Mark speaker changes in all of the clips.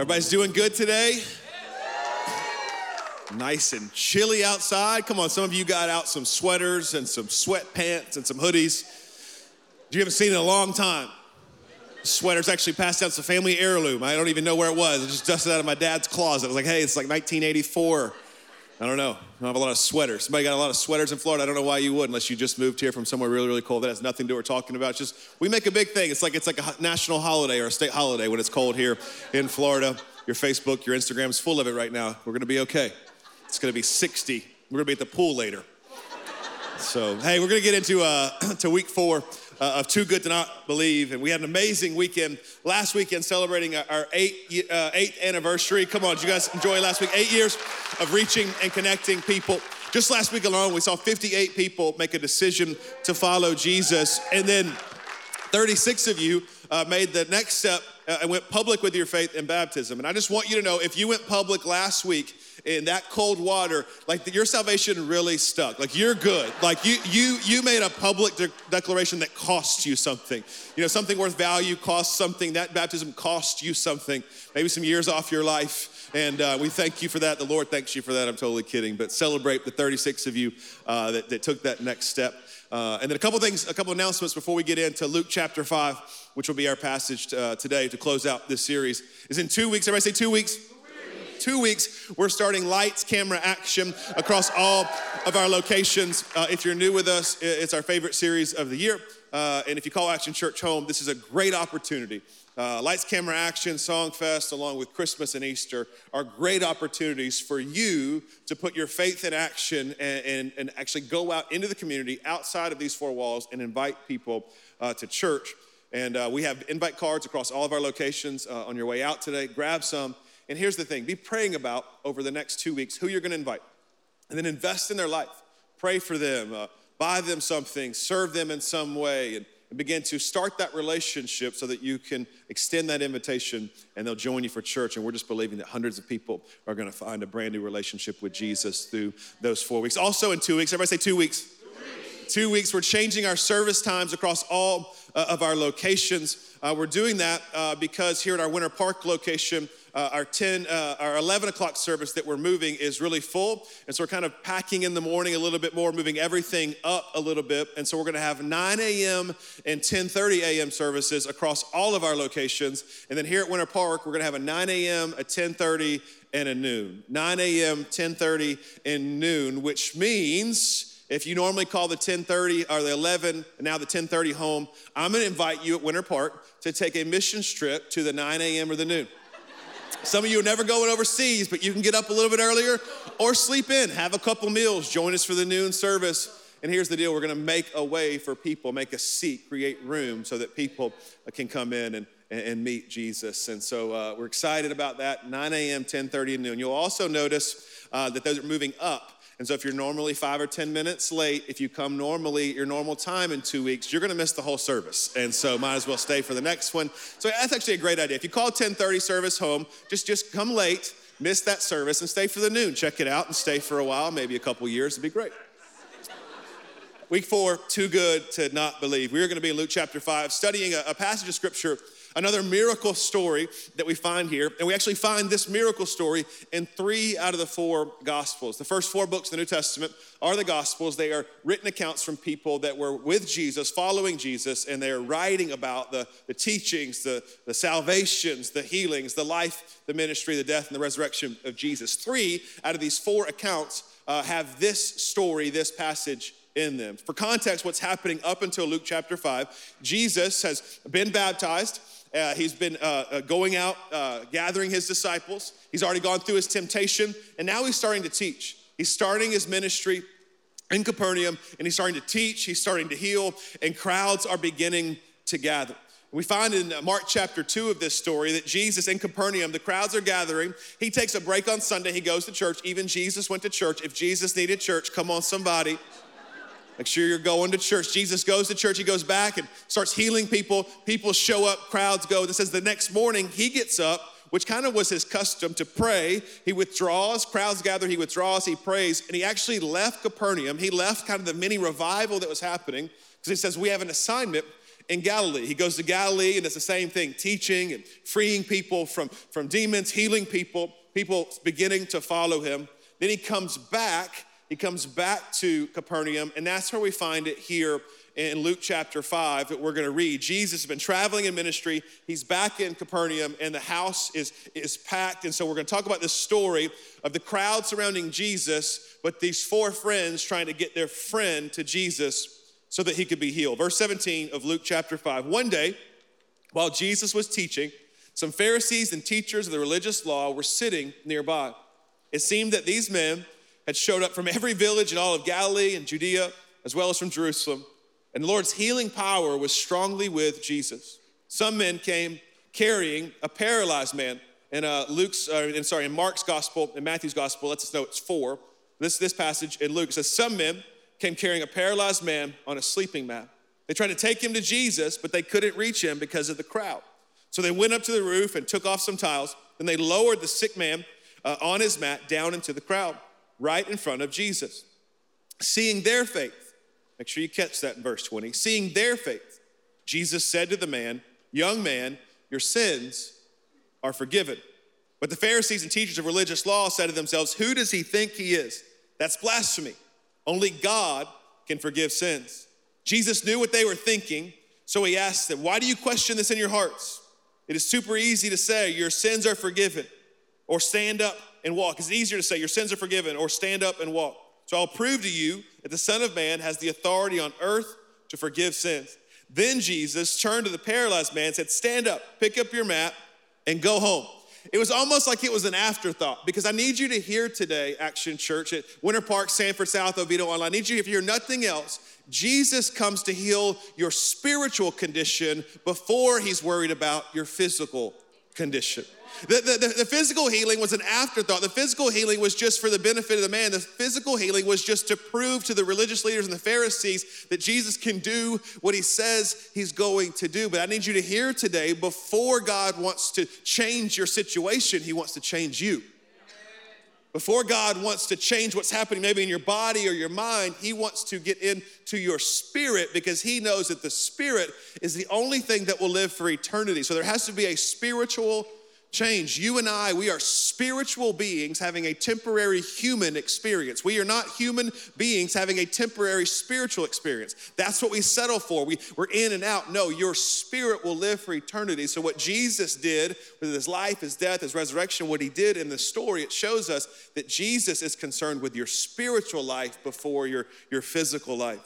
Speaker 1: Everybody's doing good today? Nice and chilly outside. Come on, some of you got out some sweaters and some sweatpants and some hoodies. You haven't seen in a long time. Sweaters actually passed out It's a family heirloom. I don't even know where it was. I just dusted out of my dad's closet. I was like, hey, it's like 1984. I don't know. I have a lot of sweaters. Somebody got a lot of sweaters in Florida. I don't know why you would, unless you just moved here from somewhere really, really cold. That has nothing to do what we're talking about. It's just we make a big thing. It's like it's like a national holiday or a state holiday when it's cold here in Florida. Your Facebook, your Instagram's full of it right now. We're gonna be okay. It's gonna be 60. We're gonna be at the pool later. So hey, we're gonna get into uh, to week four uh, of Too Good to Not Believe. And we had an amazing weekend last weekend celebrating our eight, uh, eighth anniversary. Come on, did you guys enjoy last week? Eight years of reaching and connecting people. Just last week alone, we saw 58 people make a decision to follow Jesus. And then 36 of you uh, made the next step uh, and went public with your faith in baptism. And I just want you to know if you went public last week in that cold water, like your salvation really stuck. Like you're good. Like you you you made a public de- declaration that costs you something. You know, something worth value costs something. That baptism cost you something. Maybe some years off your life. And uh, we thank you for that. The Lord thanks you for that. I'm totally kidding. But celebrate the 36 of you uh, that, that took that next step. Uh, and then a couple things, a couple announcements before we get into Luke chapter 5, which will be our passage uh, today to close out this series. Is in two weeks. Everybody say two weeks two weeks, we're starting lights, camera, action across all of our locations. Uh, if you're new with us, it's our favorite series of the year. Uh, and if you call Action Church home, this is a great opportunity. Uh, lights, camera, action, song fest, along with Christmas and Easter, are great opportunities for you to put your faith in action and, and, and actually go out into the community outside of these four walls and invite people uh, to church. And uh, we have invite cards across all of our locations uh, on your way out today. Grab some and here's the thing be praying about over the next two weeks who you're gonna invite, and then invest in their life. Pray for them, uh, buy them something, serve them in some way, and, and begin to start that relationship so that you can extend that invitation and they'll join you for church. And we're just believing that hundreds of people are gonna find a brand new relationship with Jesus through those four weeks. Also, in two weeks, everybody say two weeks two weeks. We're changing our service times across all uh, of our locations. Uh, we're doing that uh, because here at our Winter Park location, uh, our 10, uh, our 11 o'clock service that we're moving is really full. And so we're kind of packing in the morning a little bit more, moving everything up a little bit. And so we're going to have 9 a.m. and 10.30 a.m. services across all of our locations. And then here at Winter Park, we're going to have a 9 a.m., a 10.30, and a noon. 9 a.m., 10.30, and noon, which means if you normally call the 1030 or the 11 and now the 1030 home i'm going to invite you at winter park to take a mission trip to the 9 a.m or the noon some of you are never going overseas, but you can get up a little bit earlier or sleep in, have a couple meals, join us for the noon service. And here's the deal we're gonna make a way for people, make a seat, create room so that people can come in and, and meet Jesus. And so uh, we're excited about that. 9 a.m., 10 30 and noon. You'll also notice uh, that those are moving up and so if you're normally five or 10 minutes late, if you come normally, your normal time in two weeks, you're gonna miss the whole service. And so might as well stay for the next one. So that's actually a great idea. If you call 1030 service home, just, just come late, miss that service and stay for the noon. Check it out and stay for a while, maybe a couple years, it'd be great. Week four, too good to not believe. We are going to be in Luke chapter five, studying a, a passage of scripture Another miracle story that we find here, and we actually find this miracle story in three out of the four Gospels. The first four books of the New Testament are the Gospels. They are written accounts from people that were with Jesus, following Jesus, and they are writing about the, the teachings, the, the salvations, the healings, the life, the ministry, the death, and the resurrection of Jesus. Three out of these four accounts uh, have this story, this passage in them. For context, what's happening up until Luke chapter 5, Jesus has been baptized. Uh, he's been uh, uh, going out, uh, gathering his disciples. He's already gone through his temptation, and now he's starting to teach. He's starting his ministry in Capernaum, and he's starting to teach, he's starting to heal, and crowds are beginning to gather. We find in uh, Mark chapter 2 of this story that Jesus in Capernaum, the crowds are gathering. He takes a break on Sunday, he goes to church. Even Jesus went to church. If Jesus needed church, come on, somebody. Make sure you're going to church. Jesus goes to church, he goes back and starts healing people. People show up, crowds go. This says the next morning he gets up, which kind of was his custom to pray. He withdraws, crowds gather, he withdraws, he prays, and he actually left Capernaum. He left kind of the mini revival that was happening because he says, We have an assignment in Galilee. He goes to Galilee and it's the same thing teaching and freeing people from, from demons, healing people, people beginning to follow him. Then he comes back he comes back to Capernaum, and that's where we find it here in Luke chapter 5 that we're going to read. Jesus has been traveling in ministry. He's back in Capernaum and the house is, is packed. And so we're going to talk about this story of the crowd surrounding Jesus, but these four friends trying to get their friend to Jesus so that he could be healed. Verse 17 of Luke chapter 5. One day, while Jesus was teaching, some Pharisees and teachers of the religious law were sitting nearby. It seemed that these men had showed up from every village in all of Galilee and Judea, as well as from Jerusalem. And the Lord's healing power was strongly with Jesus. Some men came carrying a paralyzed man. In uh, Luke's, uh, in, sorry, in Mark's gospel, in Matthew's gospel, lets us know it's four. This, this passage in Luke says, Some men came carrying a paralyzed man on a sleeping mat. They tried to take him to Jesus, but they couldn't reach him because of the crowd. So they went up to the roof and took off some tiles. Then they lowered the sick man uh, on his mat down into the crowd right in front of Jesus. Seeing their faith, make sure you catch that in verse 20. Seeing their faith, Jesus said to the man, Young man, your sins are forgiven. But the Pharisees and teachers of religious law said to themselves, Who does he think he is? That's blasphemy. Only God can forgive sins. Jesus knew what they were thinking, so he asked them, Why do you question this in your hearts? It is super easy to say, Your sins are forgiven, or stand up, and walk. It's easier to say, Your sins are forgiven, or stand up and walk. So I'll prove to you that the Son of Man has the authority on earth to forgive sins. Then Jesus turned to the paralyzed man and said, Stand up, pick up your mat, and go home. It was almost like it was an afterthought because I need you to hear today, Action Church at Winter Park, Sanford South, Oviedo Online. I need you, if you're nothing else, Jesus comes to heal your spiritual condition before he's worried about your physical condition. The, the, the, physical healing was an afterthought. The physical healing was just for the benefit of the man. The physical healing was just to prove to the religious leaders and the Pharisees that Jesus can do what he says he's going to do. But I need you to hear today before God wants to change your situation, he wants to change you. Before God wants to change what's happening, maybe in your body or your mind, He wants to get into your spirit because He knows that the spirit is the only thing that will live for eternity. So there has to be a spiritual change. You and I, we are spiritual beings having a temporary human experience. We are not human beings having a temporary spiritual experience. That's what we settle for. We, we're in and out. No, your spirit will live for eternity. So, what Jesus did with his life, his death, his resurrection, what he did in the story, it shows us that Jesus is concerned with your spiritual life before your, your physical life.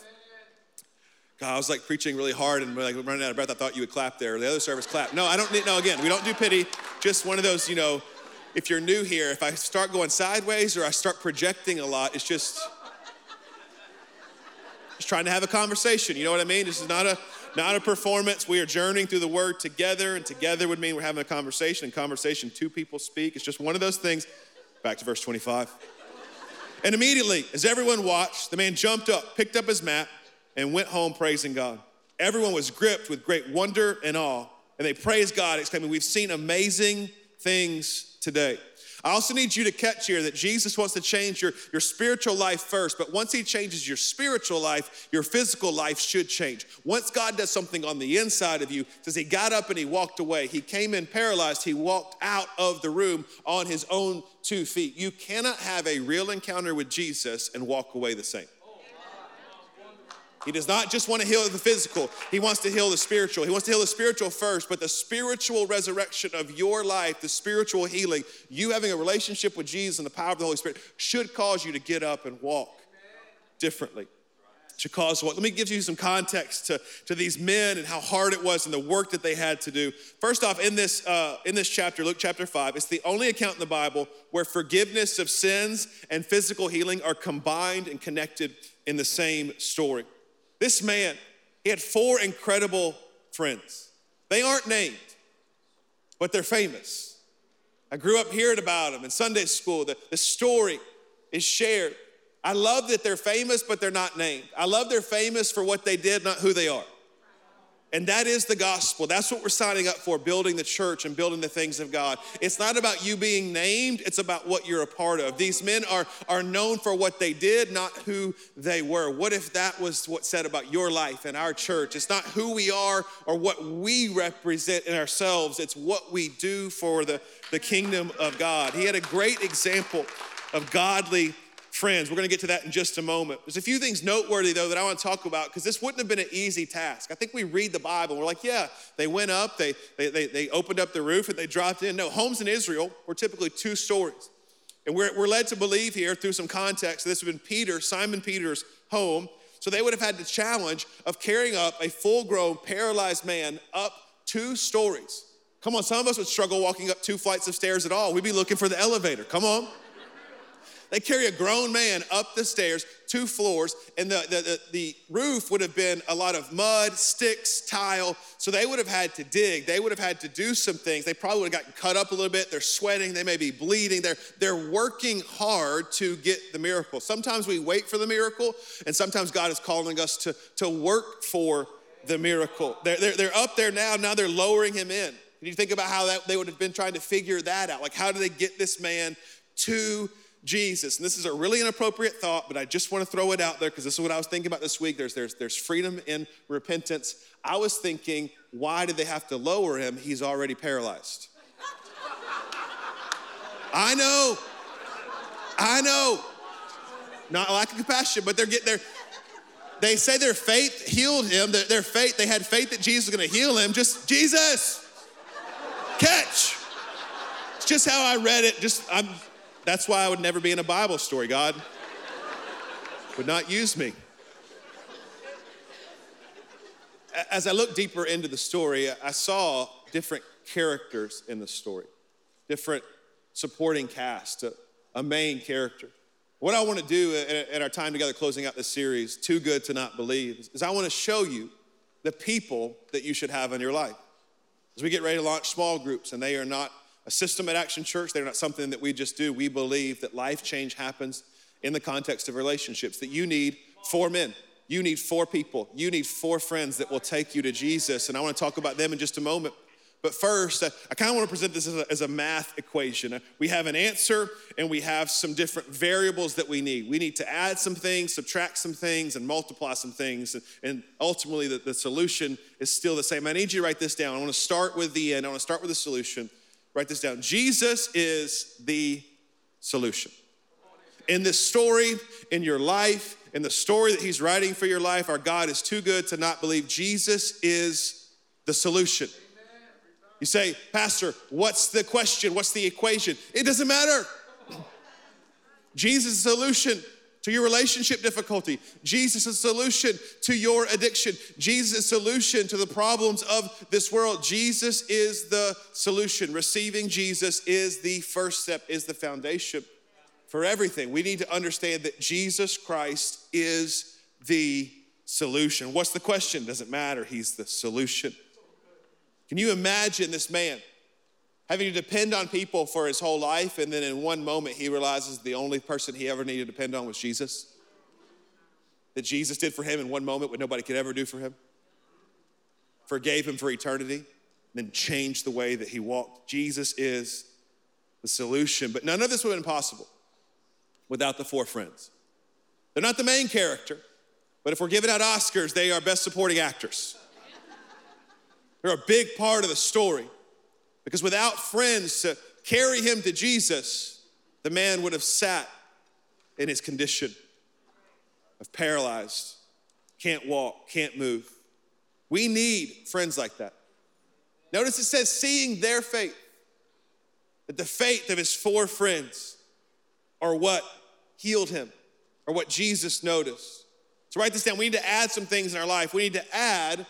Speaker 1: God, I was like preaching really hard and like running out of breath. I thought you would clap there. The other service clap. No, I don't need, no, again, we don't do pity. Just one of those, you know, if you're new here, if I start going sideways or I start projecting a lot, it's just, just trying to have a conversation. You know what I mean? This is not a, not a performance. We are journeying through the word together, and together would mean we're having a conversation. In conversation, two people speak. It's just one of those things. Back to verse 25. And immediately, as everyone watched, the man jumped up, picked up his mat, and went home praising God. Everyone was gripped with great wonder and awe, and they praised God, exclaiming, We've seen amazing things today. I also need you to catch here that Jesus wants to change your, your spiritual life first, but once He changes your spiritual life, your physical life should change. Once God does something on the inside of you, says He got up and He walked away. He came in paralyzed, He walked out of the room on His own two feet. You cannot have a real encounter with Jesus and walk away the same. He does not just want to heal the physical, he wants to heal the spiritual. He wants to heal the spiritual first, but the spiritual resurrection of your life, the spiritual healing, you having a relationship with Jesus and the power of the Holy Spirit should cause you to get up and walk differently. Should cause what? Let me give you some context to, to these men and how hard it was and the work that they had to do. First off, in this, uh, in this chapter, Luke chapter 5, it's the only account in the Bible where forgiveness of sins and physical healing are combined and connected in the same story. This man, he had four incredible friends. They aren't named, but they're famous. I grew up hearing about them in Sunday school. The, the story is shared. I love that they're famous, but they're not named. I love they're famous for what they did, not who they are. And that is the gospel. That's what we're signing up for building the church and building the things of God. It's not about you being named, it's about what you're a part of. These men are, are known for what they did, not who they were. What if that was what's said about your life and our church? It's not who we are or what we represent in ourselves, it's what we do for the, the kingdom of God. He had a great example of godly friends. We're going to get to that in just a moment. There's a few things noteworthy, though, that I want to talk about because this wouldn't have been an easy task. I think we read the Bible, we're like, yeah, they went up, they, they, they, they opened up the roof, and they dropped in. No, homes in Israel were typically two stories. And we're, we're led to believe here through some context, this would have been Peter, Simon Peter's home. So they would have had the challenge of carrying up a full grown paralyzed man up two stories. Come on, some of us would struggle walking up two flights of stairs at all. We'd be looking for the elevator. Come on. They carry a grown man up the stairs, two floors, and the, the, the, roof would have been a lot of mud, sticks, tile. So they would have had to dig. They would have had to do some things. They probably would have gotten cut up a little bit. They're sweating. They may be bleeding. They're, they're working hard to get the miracle. Sometimes we wait for the miracle, and sometimes God is calling us to, to work for the miracle. They're, they're, they're up there now. Now they're lowering him in. And you think about how that, they would have been trying to figure that out. Like, how do they get this man to Jesus, and this is a really inappropriate thought, but I just want to throw it out there because this is what I was thinking about this week. There's, there's, there's freedom in repentance. I was thinking, why did they have to lower him? He's already paralyzed. I know. I know. Not lack of compassion, but they're getting there. They say their faith healed him. Their, their faith, they had faith that Jesus was going to heal him. Just Jesus, catch. It's just how I read it. Just I'm that's why I would never be in a Bible story. God would not use me. As I looked deeper into the story, I saw different characters in the story, different supporting cast, a, a main character. What I want to do in our time together, closing out this series, Too Good to Not Believe, is I want to show you the people that you should have in your life. As we get ready to launch small groups, and they are not a system at Action Church. They're not something that we just do. We believe that life change happens in the context of relationships, that you need four men. You need four people. You need four friends that will take you to Jesus. And I want to talk about them in just a moment. But first, I, kind of want to present this as a, as a, math equation. Uh, we have an answer and we have some different variables that we need. We need to add some things, subtract some things, and multiply some things. And, and ultimately, the, the solution is still the same. I need you to write this down. I want to start with the end, I want to start with the solution. Write this down. Jesus is the solution. In this story, in your life, in the story that he's writing for your life, our God is too good to not believe Jesus is the solution. You say, Pastor, what's the question? What's the equation? It doesn't matter. Jesus' solution to your relationship difficulty. Jesus is solution to your addiction. Jesus is solution to the problems of this world. Jesus is the solution. Receiving Jesus is the first step, is the foundation for everything. We need to understand that Jesus Christ is the solution. What's the question? Doesn't matter. He's the solution. Can you imagine this man? having to depend on people for his whole life, and then in one moment he realizes the only person he ever needed to depend on was Jesus. That Jesus did for him in one moment what nobody could ever do for him, forgave him for eternity, then changed the way that he walked. Jesus is the solution. But none of this would have been possible without the four friends. They're not the main character, but if we're giving out Oscars, they are best supporting actors. They're a big part of the story. Because without friends to carry him to Jesus, the man would have sat in his condition of paralyzed, can't walk, can't move. We need friends like that. Notice it says, seeing their faith, that the faith of his four friends are what healed him, or what Jesus noticed. So write this down. We need to add some things in our life. We need to add,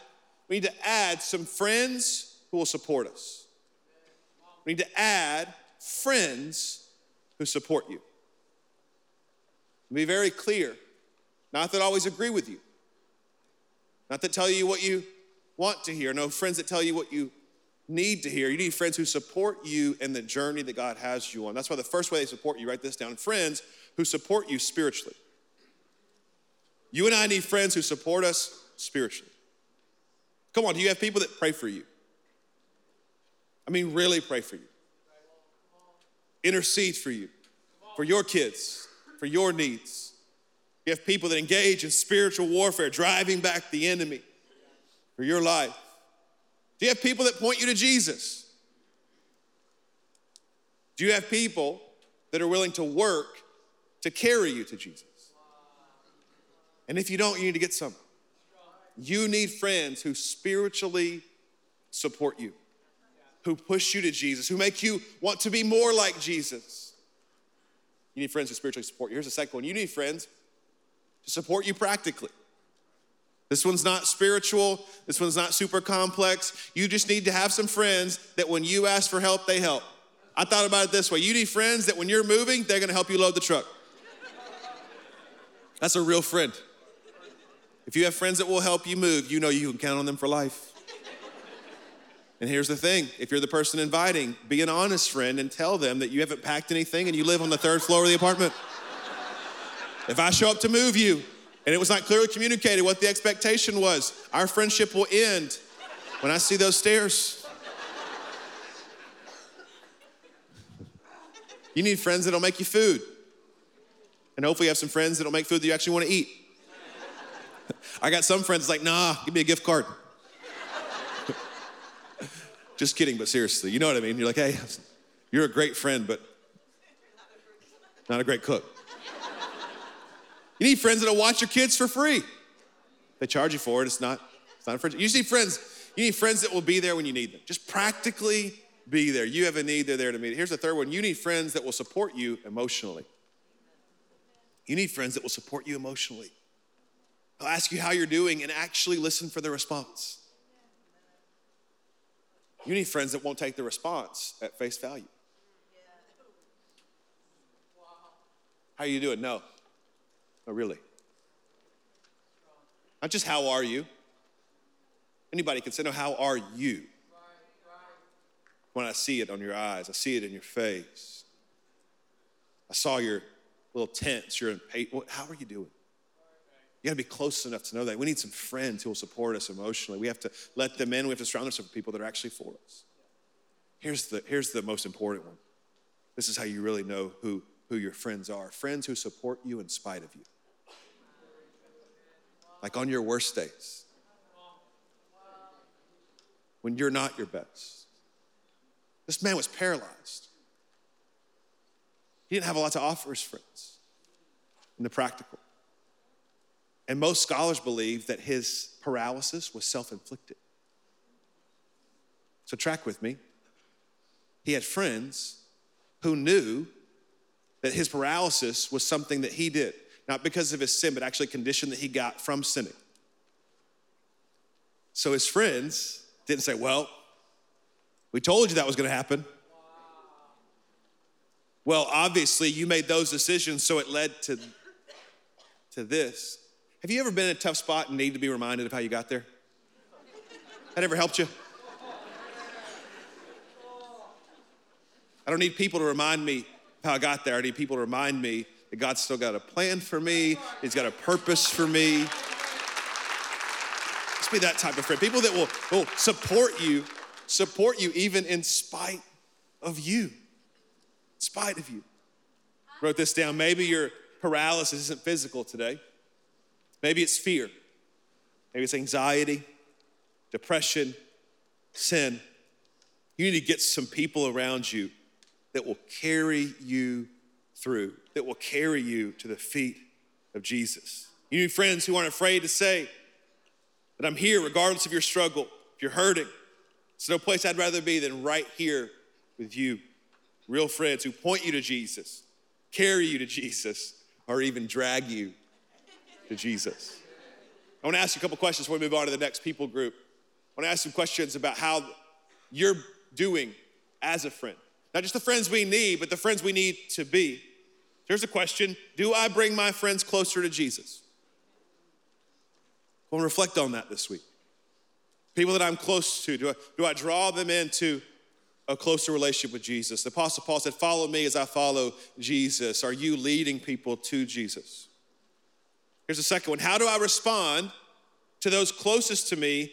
Speaker 1: we need to add some friends who will support us we need to add friends who support you. Be very clear. Not that always agree with you, not that tell you what you want to hear. No, friends that tell you what you need to hear. You need friends who support you in the journey that God has you on. That's why the first way they support you, write this down friends who support you spiritually. You and I need friends who support us spiritually. Come on, do you have people that pray for you? I mean, really pray for you. Intercede for you, for your kids, for your needs. You have people that engage in spiritual warfare, driving back the enemy for your life. Do you have people that point you to Jesus? Do you have people that are willing to work to carry you to Jesus? And if you don't, you need to get some. You need friends who spiritually support you who push you to Jesus, who make you want to be more like Jesus. You need friends who spiritually support you. Here's the second one you need friends to support you practically. This one's not spiritual. This one's not super complex. You just need to have some friends that when you ask for help, they help. I thought about it this way you need friends that when you're moving, they're gonna help you load the truck. That's a real friend. If you have friends that will help you move, you know you can count on them for life. And here's the thing if you're the person inviting, be an honest friend and tell them that you haven't packed anything and you live on the third floor of the apartment. If I show up to move you and it was not clearly communicated what the expectation was, our friendship will end when I see those stairs. You need friends that'll make you food. And hopefully, you have some friends that'll make food that you actually want to eat. I got some friends like, nah, give me a gift card. Just kidding, but seriously, you know what I mean? You're like, hey, you're a great friend, but not a great cook. you need friends that'll watch your kids for free. They charge you for it. It's not, it's not a friend. You need friends, you need friends that will be there when you need them. Just practically be there. You have a need, they're there to meet it. Here's the third one. You need friends that will support you emotionally. You need friends that will support you emotionally. They'll ask you how you're doing and actually listen for the response. You need friends that won't take the response at face value. How are you doing? No. Oh, really? Not just how are you. Anybody can say, no, how are you? When I see it on your eyes, I see it in your face. I saw your little tense, your impatience. How are you doing? You gotta be close enough to know that. We need some friends who will support us emotionally. We have to let them in. We have to surround ourselves with people that are actually for us. Here's the, here's the most important one. This is how you really know who, who your friends are friends who support you in spite of you. Like on your worst days, when you're not your best. This man was paralyzed. He didn't have a lot to offer his friends in the practical. And most scholars believe that his paralysis was self inflicted. So, track with me. He had friends who knew that his paralysis was something that he did, not because of his sin, but actually a condition that he got from sinning. So, his friends didn't say, Well, we told you that was going to happen. Well, obviously, you made those decisions, so it led to, to this. Have you ever been in a tough spot and need to be reminded of how you got there? That ever helped you? I don't need people to remind me how I got there. I need people to remind me that God's still got a plan for me, He's got a purpose for me. Just be that type of friend. People that will, will support you, support you even in spite of you. In spite of you. Wrote this down. Maybe your paralysis isn't physical today. Maybe it's fear, maybe it's anxiety, depression, sin. You need to get some people around you that will carry you through, that will carry you to the feet of Jesus. You need friends who aren't afraid to say that I'm here regardless of your struggle, if you're hurting. It's no place I'd rather be than right here with you. Real friends who point you to Jesus, carry you to Jesus, or even drag you to Jesus. I want to ask you a couple questions before we move on to the next people group. I want to ask some questions about how you're doing as a friend. Not just the friends we need, but the friends we need to be. Here's a question Do I bring my friends closer to Jesus? We'll reflect on that this week. People that I'm close to, do I, do I draw them into a closer relationship with Jesus? The Apostle Paul said, Follow me as I follow Jesus. Are you leading people to Jesus? Here's the second one How do I respond to those closest to me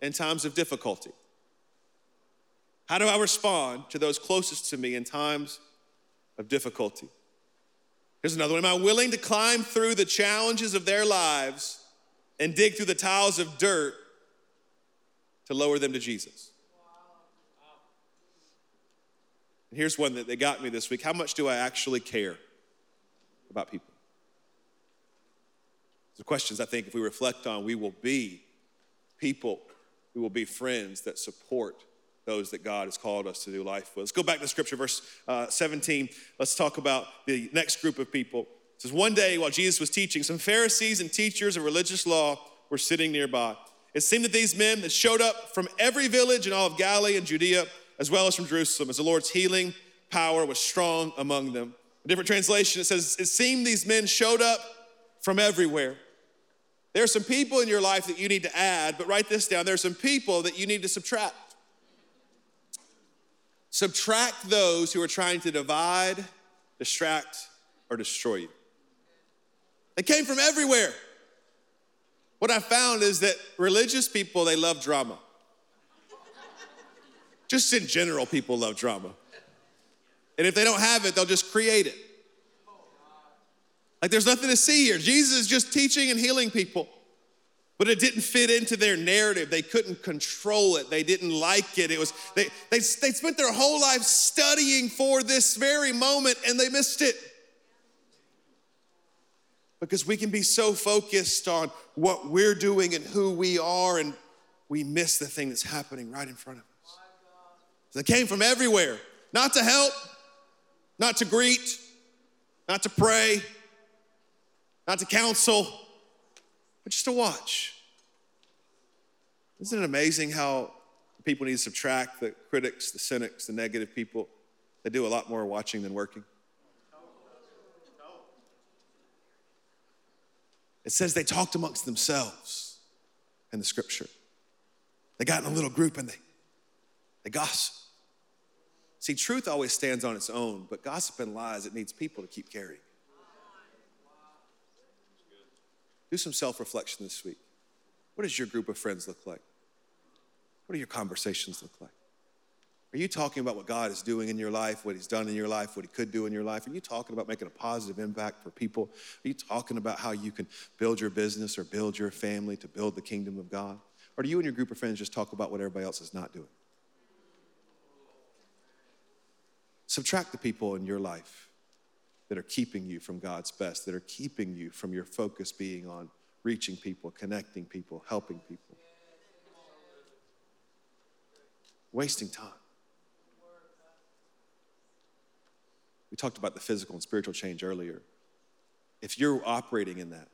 Speaker 1: in times of difficulty? How do I respond to those closest to me in times of difficulty? Here's another one Am I willing to climb through the challenges of their lives and dig through the tiles of dirt to lower them to Jesus? And here's one that they got me this week How much do I actually care about people? The questions I think if we reflect on, we will be people, we will be friends that support those that God has called us to do life with. Let's go back to scripture, verse uh, 17. Let's talk about the next group of people. It says, One day while Jesus was teaching, some Pharisees and teachers of religious law were sitting nearby. It seemed that these men that showed up from every village in all of Galilee and Judea, as well as from Jerusalem, as the Lord's healing power was strong among them. A different translation, it says, It seemed these men showed up from everywhere. There are some people in your life that you need to add, but write this down. There are some people that you need to subtract. Subtract those who are trying to divide, distract, or destroy you. They came from everywhere. What I found is that religious people, they love drama. just in general, people love drama. And if they don't have it, they'll just create it. Like there's nothing to see here. Jesus is just teaching and healing people. But it didn't fit into their narrative. They couldn't control it. They didn't like it. It was they they, they spent their whole life studying for this very moment and they missed it. Because we can be so focused on what we're doing and who we are, and we miss the thing that's happening right in front of us. They came from everywhere, not to help, not to greet, not to pray, not to counsel, but just to watch. Isn't it amazing how people need to subtract the critics, the cynics, the negative people? They do a lot more watching than working. It says they talked amongst themselves in the scripture. They got in a little group and they, they gossip. See, truth always stands on its own, but gossip and lies, it needs people to keep carrying. Do some self reflection this week. What does your group of friends look like? What do your conversations look like? Are you talking about what God is doing in your life, what He's done in your life, what He could do in your life? Are you talking about making a positive impact for people? Are you talking about how you can build your business or build your family to build the kingdom of God? Or do you and your group of friends just talk about what everybody else is not doing? Subtract the people in your life that are keeping you from God's best, that are keeping you from your focus being on reaching people, connecting people, helping people. Wasting time. We talked about the physical and spiritual change earlier. If you're operating in that,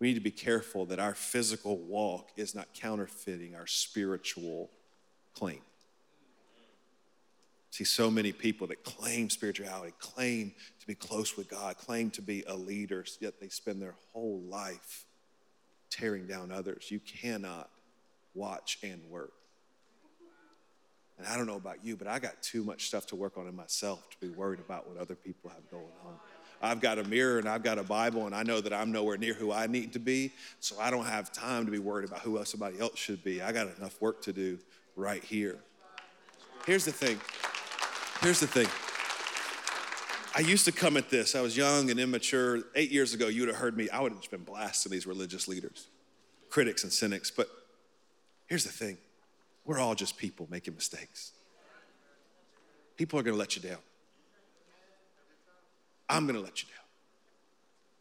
Speaker 1: we need to be careful that our physical walk is not counterfeiting our spiritual claim. See, so many people that claim spirituality, claim to be close with God, claim to be a leader, yet they spend their whole life tearing down others. You cannot watch and work. And I don't know about you, but I got too much stuff to work on in myself to be worried about what other people have going on. I've got a mirror and I've got a Bible, and I know that I'm nowhere near who I need to be, so I don't have time to be worried about who else somebody else should be. I got enough work to do right here. Here's the thing Here's the thing. I used to come at this. I was young and immature. Eight years ago, you would have heard me. I would have just been blasting these religious leaders, critics, and cynics. But here's the thing we're all just people making mistakes. People are going to let you down. I'm going to let you down.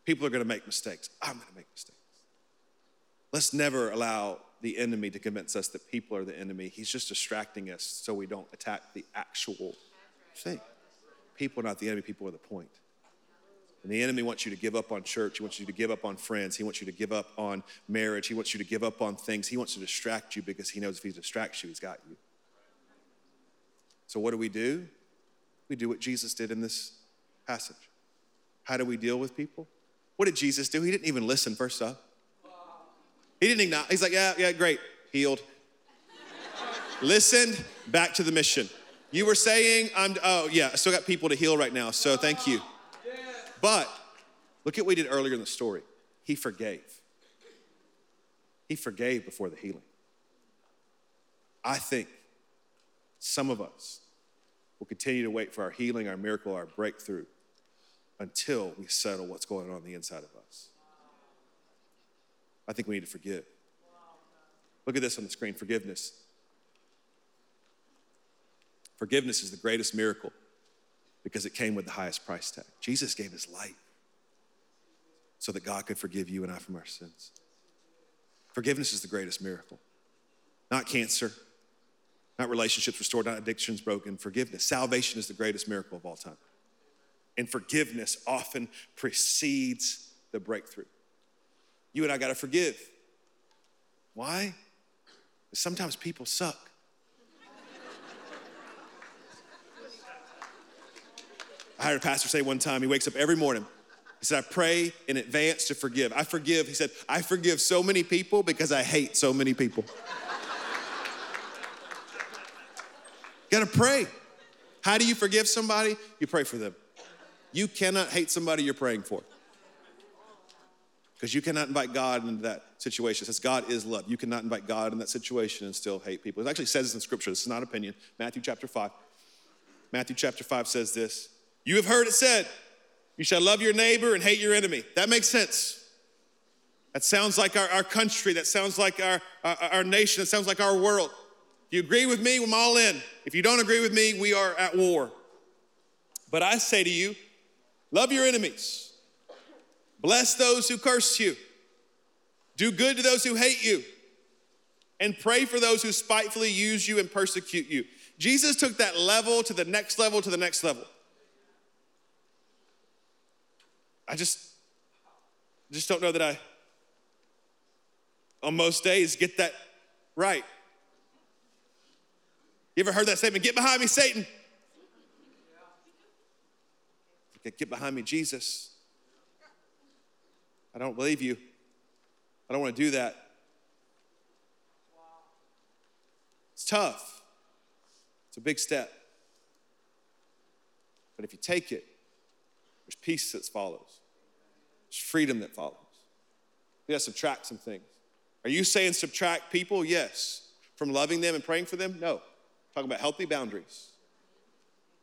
Speaker 1: People are going to make mistakes. I'm going to make mistakes. Let's never allow the enemy to convince us that people are the enemy. He's just distracting us so we don't attack the actual Thing, People are not the enemy, people are the point. And the enemy wants you to give up on church. He wants you to give up on friends. He wants you to give up on marriage. He wants you to give up on things. He wants to distract you because he knows if he distracts you, he's got you. So, what do we do? We do what Jesus did in this passage. How do we deal with people? What did Jesus do? He didn't even listen, first off. He didn't acknowledge. He's like, yeah, yeah, great, healed. Listened, back to the mission. You were saying, I'm, oh, yeah, I still got people to heal right now, so thank you. But look at what we did earlier in the story. He forgave. He forgave before the healing. I think some of us will continue to wait for our healing, our miracle, our breakthrough until we settle what's going on, on the inside of us. I think we need to forgive. Look at this on the screen forgiveness Forgiveness is the greatest miracle because it came with the highest price tag. Jesus gave his life so that God could forgive you and I from our sins. Forgiveness is the greatest miracle, not cancer, not relationships restored, not addictions broken. Forgiveness. Salvation is the greatest miracle of all time. And forgiveness often precedes the breakthrough. You and I got to forgive. Why? sometimes people suck. I heard a pastor say one time, he wakes up every morning. He said, I pray in advance to forgive. I forgive. He said, I forgive so many people because I hate so many people. gotta pray. How do you forgive somebody? You pray for them. You cannot hate somebody you're praying for. Because you cannot invite God into that situation. It says God is love. You cannot invite God in that situation and still hate people. It actually says this in Scripture. This is not opinion. Matthew chapter 5. Matthew chapter 5 says this you have heard it said, You shall love your neighbor and hate your enemy. That makes sense. That sounds like our, our country. That sounds like our, our, our nation. That sounds like our world. If you agree with me, I'm all in. If you don't agree with me, we are at war. But I say to you, love your enemies. Bless those who curse you. Do good to those who hate you. And pray for those who spitefully use you and persecute you. Jesus took that level to the next level to the next level. I just, just don't know that I, on most days, get that right. You ever heard that statement? Get behind me, Satan. get behind me, Jesus. I don't believe you. I don't want to do that. It's tough. It's a big step. But if you take it, there's peace that follows freedom that follows. We gotta subtract some things. Are you saying subtract people? Yes. From loving them and praying for them? No. Talk about healthy boundaries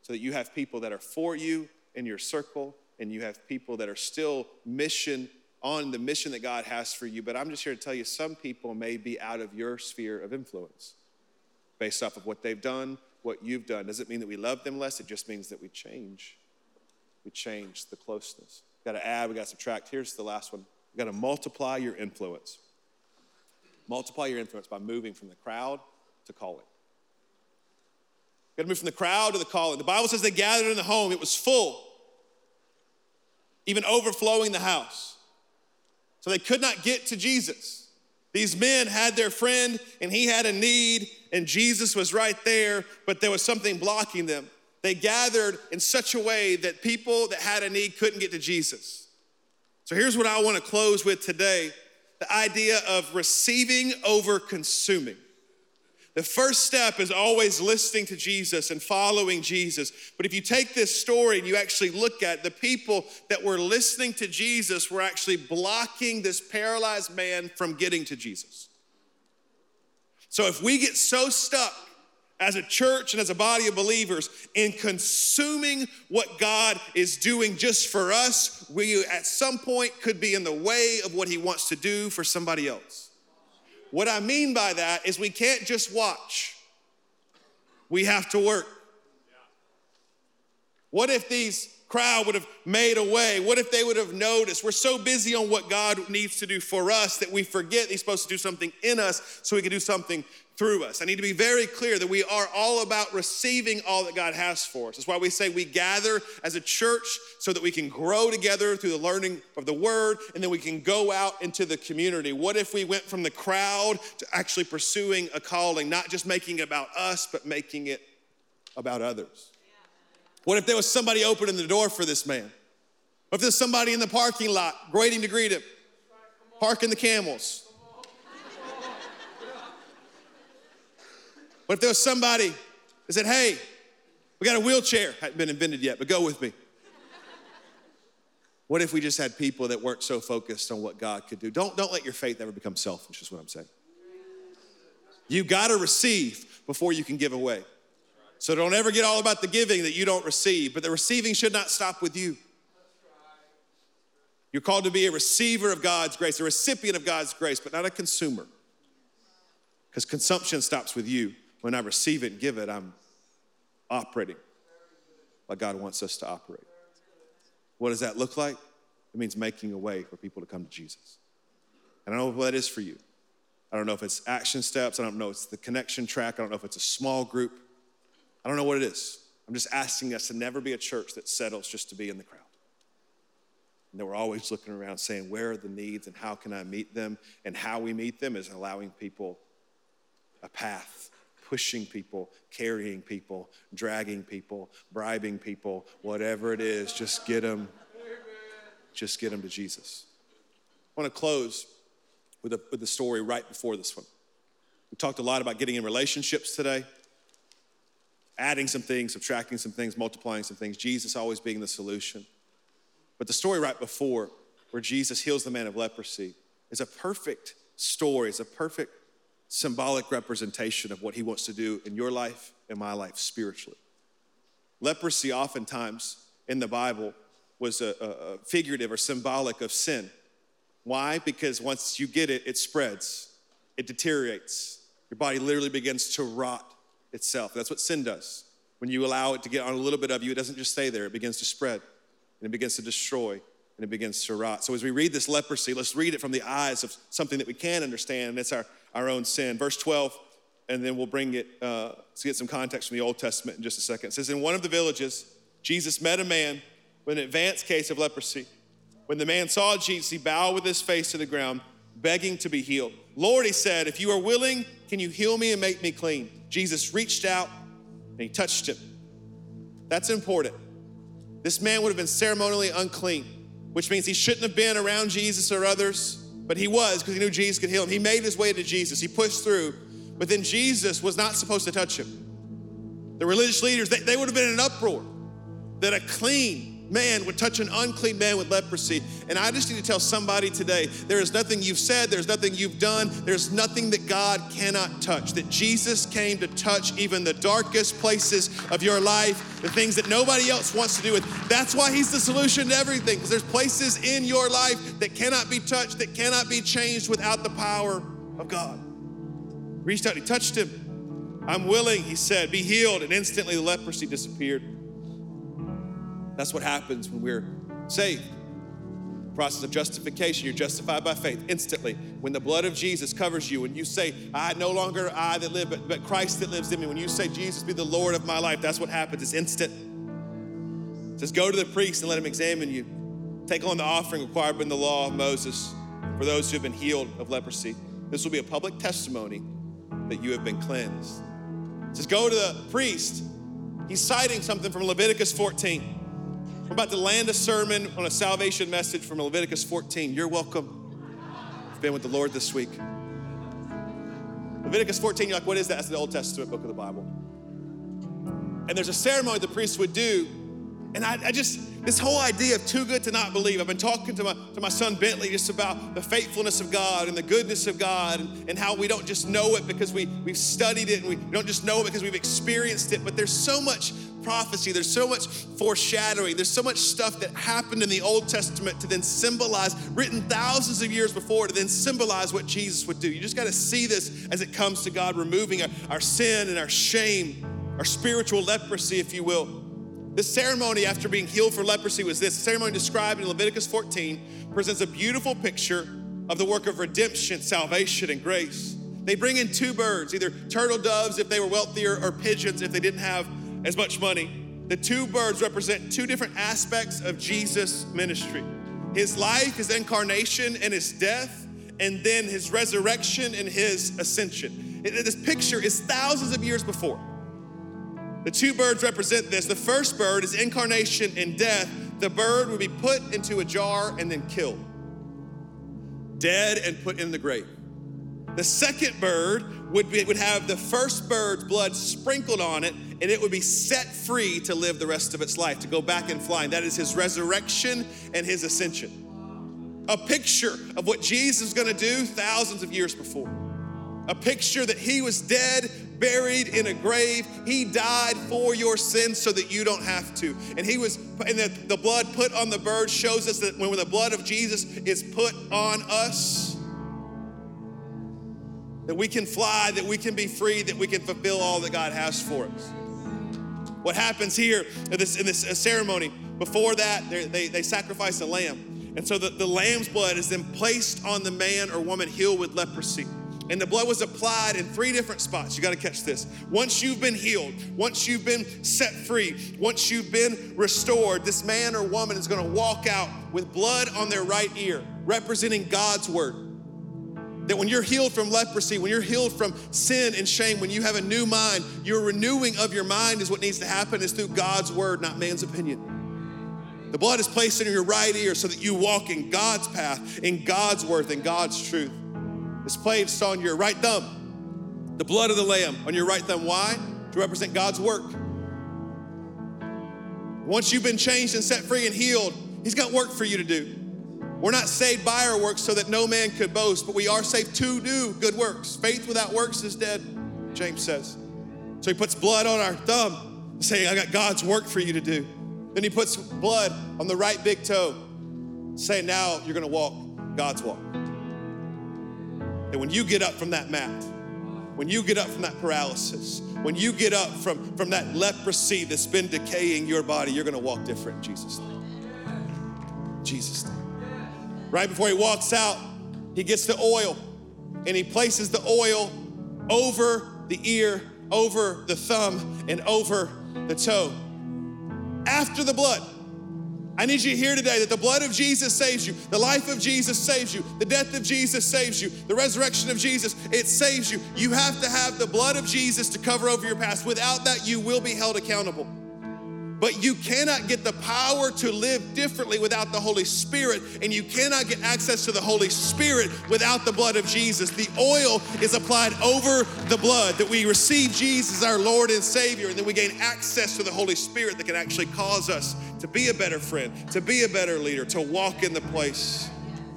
Speaker 1: so that you have people that are for you in your circle and you have people that are still mission on the mission that God has for you. But I'm just here to tell you some people may be out of your sphere of influence based off of what they've done, what you've done. Doesn't mean that we love them less, it just means that we change. We change the closeness got to add, we got to subtract. Here's the last one. You got to multiply your influence. Multiply your influence by moving from the crowd to calling. You got to move from the crowd to the calling. The Bible says they gathered in the home, it was full, even overflowing the house. So they could not get to Jesus. These men had their friend and he had a need, and Jesus was right there, but there was something blocking them they gathered in such a way that people that had a need couldn't get to Jesus. So here's what I want to close with today the idea of receiving over consuming. The first step is always listening to Jesus and following Jesus. But if you take this story and you actually look at it, the people that were listening to Jesus were actually blocking this paralyzed man from getting to Jesus. So if we get so stuck as a church and as a body of believers in consuming what God is doing just for us, we at some point could be in the way of what He wants to do for somebody else. What I mean by that is we can't just watch, we have to work. What if these crowd would have made a way? What if they would have noticed? We're so busy on what God needs to do for us that we forget He's supposed to do something in us so He can do something through us. I need to be very clear that we are all about receiving all that God has for us. That's why we say we gather as a church so that we can grow together through the learning of the word and then we can go out into the community. What if we went from the crowd to actually pursuing a calling, not just making it about us, but making it about others? What if there was somebody opening the door for this man? What if there's somebody in the parking lot waiting to greet him, parking the camels? What if there was somebody that said, hey, we got a wheelchair, hadn't been invented yet, but go with me. What if we just had people that weren't so focused on what God could do? Don't, don't let your faith ever become selfish, is what I'm saying. You got to receive before you can give away. So don't ever get all about the giving that you don't receive, but the receiving should not stop with you. You're called to be a receiver of God's grace, a recipient of God's grace, but not a consumer. Because consumption stops with you. When I receive it and give it, I'm operating like God wants us to operate. What does that look like? It means making a way for people to come to Jesus. And I don't know what that is for you. I don't know if it's action steps. I don't know if it's the connection track. I don't know if it's a small group. I don't know what it is. I'm just asking us to never be a church that settles just to be in the crowd. And that we're always looking around saying, where are the needs and how can I meet them? And how we meet them is allowing people a path pushing people, carrying people, dragging people, bribing people, whatever it is, just get them, just get them to Jesus. I want to close with a, with the story right before this one. We talked a lot about getting in relationships today, adding some things, subtracting some things, multiplying some things, Jesus always being the solution. But the story right before, where Jesus heals the man of leprosy, is a perfect story, it's a perfect symbolic representation of what he wants to do in your life and my life spiritually. Leprosy, oftentimes in the Bible, was a, a figurative or symbolic of sin. Why? Because once you get it, it spreads, it deteriorates. Your body literally begins to rot itself. That's what sin does. When you allow it to get on a little bit of you, it doesn't just stay there, it begins to spread and it begins to destroy and it begins to rot. So, as we read this leprosy, let's read it from the eyes of something that we can understand. It's our our own sin. Verse 12, and then we'll bring it uh, to get some context from the Old Testament in just a second. It says, In one of the villages, Jesus met a man with an advanced case of leprosy. When the man saw Jesus, he bowed with his face to the ground, begging to be healed. Lord, he said, if you are willing, can you heal me and make me clean? Jesus reached out and he touched him. That's important. This man would have been ceremonially unclean, which means he shouldn't have been around Jesus or others. But he was because he knew Jesus could heal him. He made his way to Jesus. He pushed through. But then Jesus was not supposed to touch him. The religious leaders, they, they would have been in an uproar that a clean, man would touch an unclean man with leprosy. And I just need to tell somebody today there is nothing you've said, there's nothing you've done, there's nothing that God cannot touch. That Jesus came to touch even the darkest places of your life, the things that nobody else wants to do with. That's why He's the solution to everything, because there's places in your life that cannot be touched, that cannot be changed without the power of God. Reached out, He touched him. I'm willing, He said, be healed. And instantly the leprosy disappeared. That's what happens when we're saved. Process of justification, you're justified by faith instantly. When the blood of Jesus covers you and you say, I no longer I that live, but, but Christ that lives in me. When you say, Jesus be the Lord of my life, that's what happens. It's instant. Just go to the priest and let him examine you. Take on the offering required by the law of Moses for those who have been healed of leprosy. This will be a public testimony that you have been cleansed. Just go to the priest. He's citing something from Leviticus 14. I'm about to land a sermon on a salvation message from Leviticus 14. You're welcome. I've been with the Lord this week. Leviticus 14, you're like, what is that? That's the Old Testament book of the Bible. And there's a ceremony the priests would do. And I, I just, this whole idea of too good to not believe, I've been talking to my, to my son Bentley just about the faithfulness of God and the goodness of God and, and how we don't just know it because we, we've studied it and we don't just know it because we've experienced it, but there's so much prophecy, there's so much foreshadowing, there's so much stuff that happened in the Old Testament to then symbolize, written thousands of years before, to then symbolize what Jesus would do. You just got to see this as it comes to God removing our, our sin and our shame, our spiritual leprosy, if you will. The ceremony after being healed for leprosy was this. The ceremony described in Leviticus 14 presents a beautiful picture of the work of redemption, salvation, and grace. They bring in two birds, either turtle doves if they were wealthier, or pigeons if they didn't have as much money. The two birds represent two different aspects of Jesus' ministry his life, his incarnation, and his death, and then his resurrection and his ascension. This picture is thousands of years before. The two birds represent this. The first bird is incarnation and death. The bird would be put into a jar and then killed, dead and put in the grave. The second bird would, be, would have the first bird's blood sprinkled on it and it would be set free to live the rest of its life, to go back and And That is his resurrection and his ascension. A picture of what Jesus is going to do thousands of years before. A picture that he was dead, buried in a grave. He died for your sins so that you don't have to. And he was, and the, the blood put on the bird shows us that when the blood of Jesus is put on us, that we can fly, that we can be free, that we can fulfill all that God has for us. What happens here in this, in this uh, ceremony, before that, they, they sacrifice a lamb. And so the, the lamb's blood is then placed on the man or woman healed with leprosy. And the blood was applied in three different spots. You got to catch this. Once you've been healed, once you've been set free, once you've been restored, this man or woman is going to walk out with blood on their right ear, representing God's word. That when you're healed from leprosy, when you're healed from sin and shame, when you have a new mind, your renewing of your mind is what needs to happen is through God's word, not man's opinion. The blood is placed in your right ear so that you walk in God's path, in God's worth, in God's truth. It's placed on your right thumb, the blood of the Lamb on your right thumb. Why? To represent God's work. Once you've been changed and set free and healed, He's got work for you to do. We're not saved by our works so that no man could boast, but we are saved to do good works. Faith without works is dead, James says. So he puts blood on our thumb, saying, I got God's work for you to do. Then he puts blood on the right big toe, saying, Now you're gonna walk God's walk. And when you get up from that mat, when you get up from that paralysis, when you get up from, from that leprosy that's been decaying your body, you're gonna walk different Jesus' Jesus' name. Right before he walks out, he gets the oil and he places the oil over the ear, over the thumb, and over the toe. After the blood, I need you here today that the blood of Jesus saves you, the life of Jesus saves you, the death of Jesus saves you, the resurrection of Jesus, it saves you. You have to have the blood of Jesus to cover over your past. Without that, you will be held accountable. But you cannot get the power to live differently without the Holy Spirit, and you cannot get access to the Holy Spirit without the blood of Jesus. The oil is applied over the blood, that we receive Jesus our Lord and Savior, and then we gain access to the Holy Spirit that can actually cause us to be a better friend, to be a better leader, to walk in the place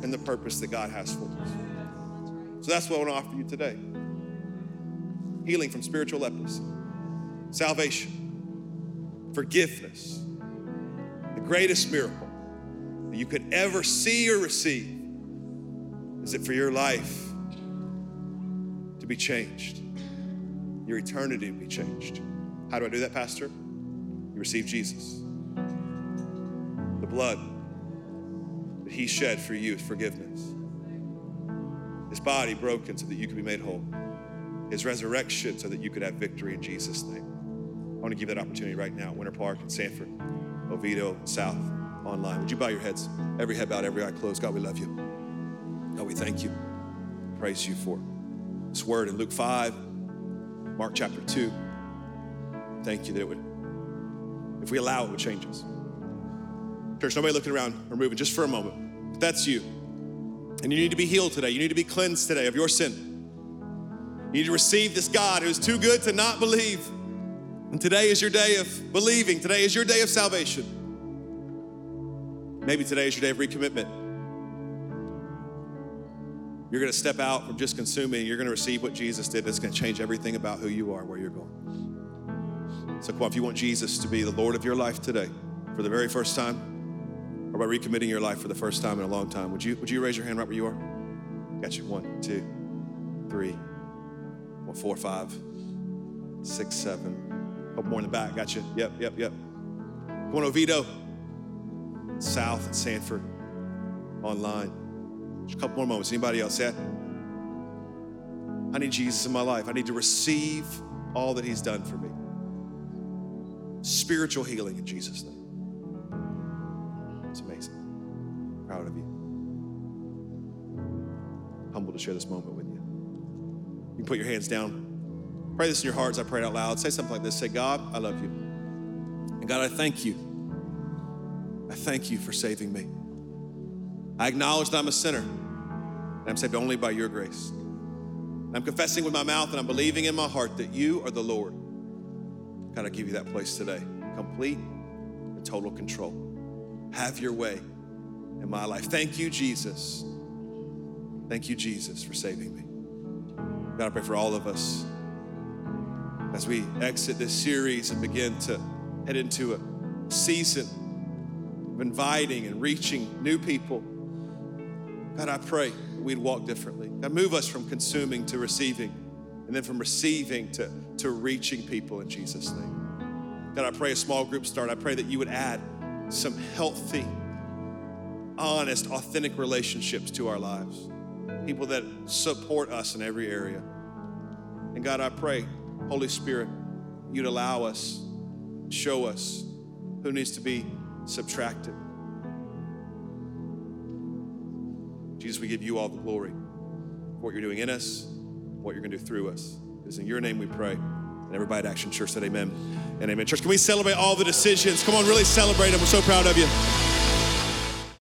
Speaker 1: and the purpose that God has for us. So that's what I want to offer you today healing from spiritual leprosy, salvation forgiveness, the greatest miracle that you could ever see or receive is it for your life to be changed, your eternity to be changed. How do I do that, Pastor? You receive Jesus, the blood that He shed for you, is forgiveness, His body broken so that you could be made whole, His resurrection so that you could have victory in Jesus' name. I want to give that opportunity right now, Winter Park and Sanford, Oviedo, South online. Would you bow your heads? Every head bowed, every eye closed. God, we love you. God, we thank you. Praise you for this word in Luke 5, Mark chapter 2. Thank you that it would, if we allow it, it would change us. Church, nobody looking around or moving just for a moment. But that's you, and you need to be healed today, you need to be cleansed today of your sin. You need to receive this God who's too good to not believe. And today is your day of believing. Today is your day of salvation. Maybe today is your day of recommitment. You're going to step out from just consuming. You're going to receive what Jesus did. It's going to change everything about who you are, where you're going. So, come on, if you want Jesus to be the Lord of your life today for the very first time, or by recommitting your life for the first time in a long time, would you, would you raise your hand right where you are? Got you. One, two, three, one, four, five, six, seven, couple more in the back. Gotcha. Yep, yep, yep. Going to Oviedo, South Sanford, online. Just a couple more moments. Anybody else Yeah. I need Jesus in my life. I need to receive all that He's done for me. Spiritual healing in Jesus' name. It's amazing. Proud of you. Humble to share this moment with you. You can put your hands down. Pray this in your hearts. I pray it out loud. Say something like this. Say, God, I love you. And God, I thank you. I thank you for saving me. I acknowledge that I'm a sinner and I'm saved only by your grace. And I'm confessing with my mouth and I'm believing in my heart that you are the Lord. God, I give you that place today. Complete and total control. Have your way in my life. Thank you, Jesus. Thank you, Jesus, for saving me. God, I pray for all of us as we exit this series and begin to head into a season of inviting and reaching new people, God, I pray we'd walk differently. God, move us from consuming to receiving, and then from receiving to, to reaching people in Jesus' name. God, I pray a small group start. I pray that you would add some healthy, honest, authentic relationships to our lives. People that support us in every area. And God, I pray Holy Spirit, you'd allow us, show us who needs to be subtracted. Jesus, we give you all the glory for what you're doing in us, what you're going to do through us. It's in your name we pray. And everybody at Action Church said amen and amen. Church, can we celebrate all the decisions? Come on, really celebrate them. We're so proud of you.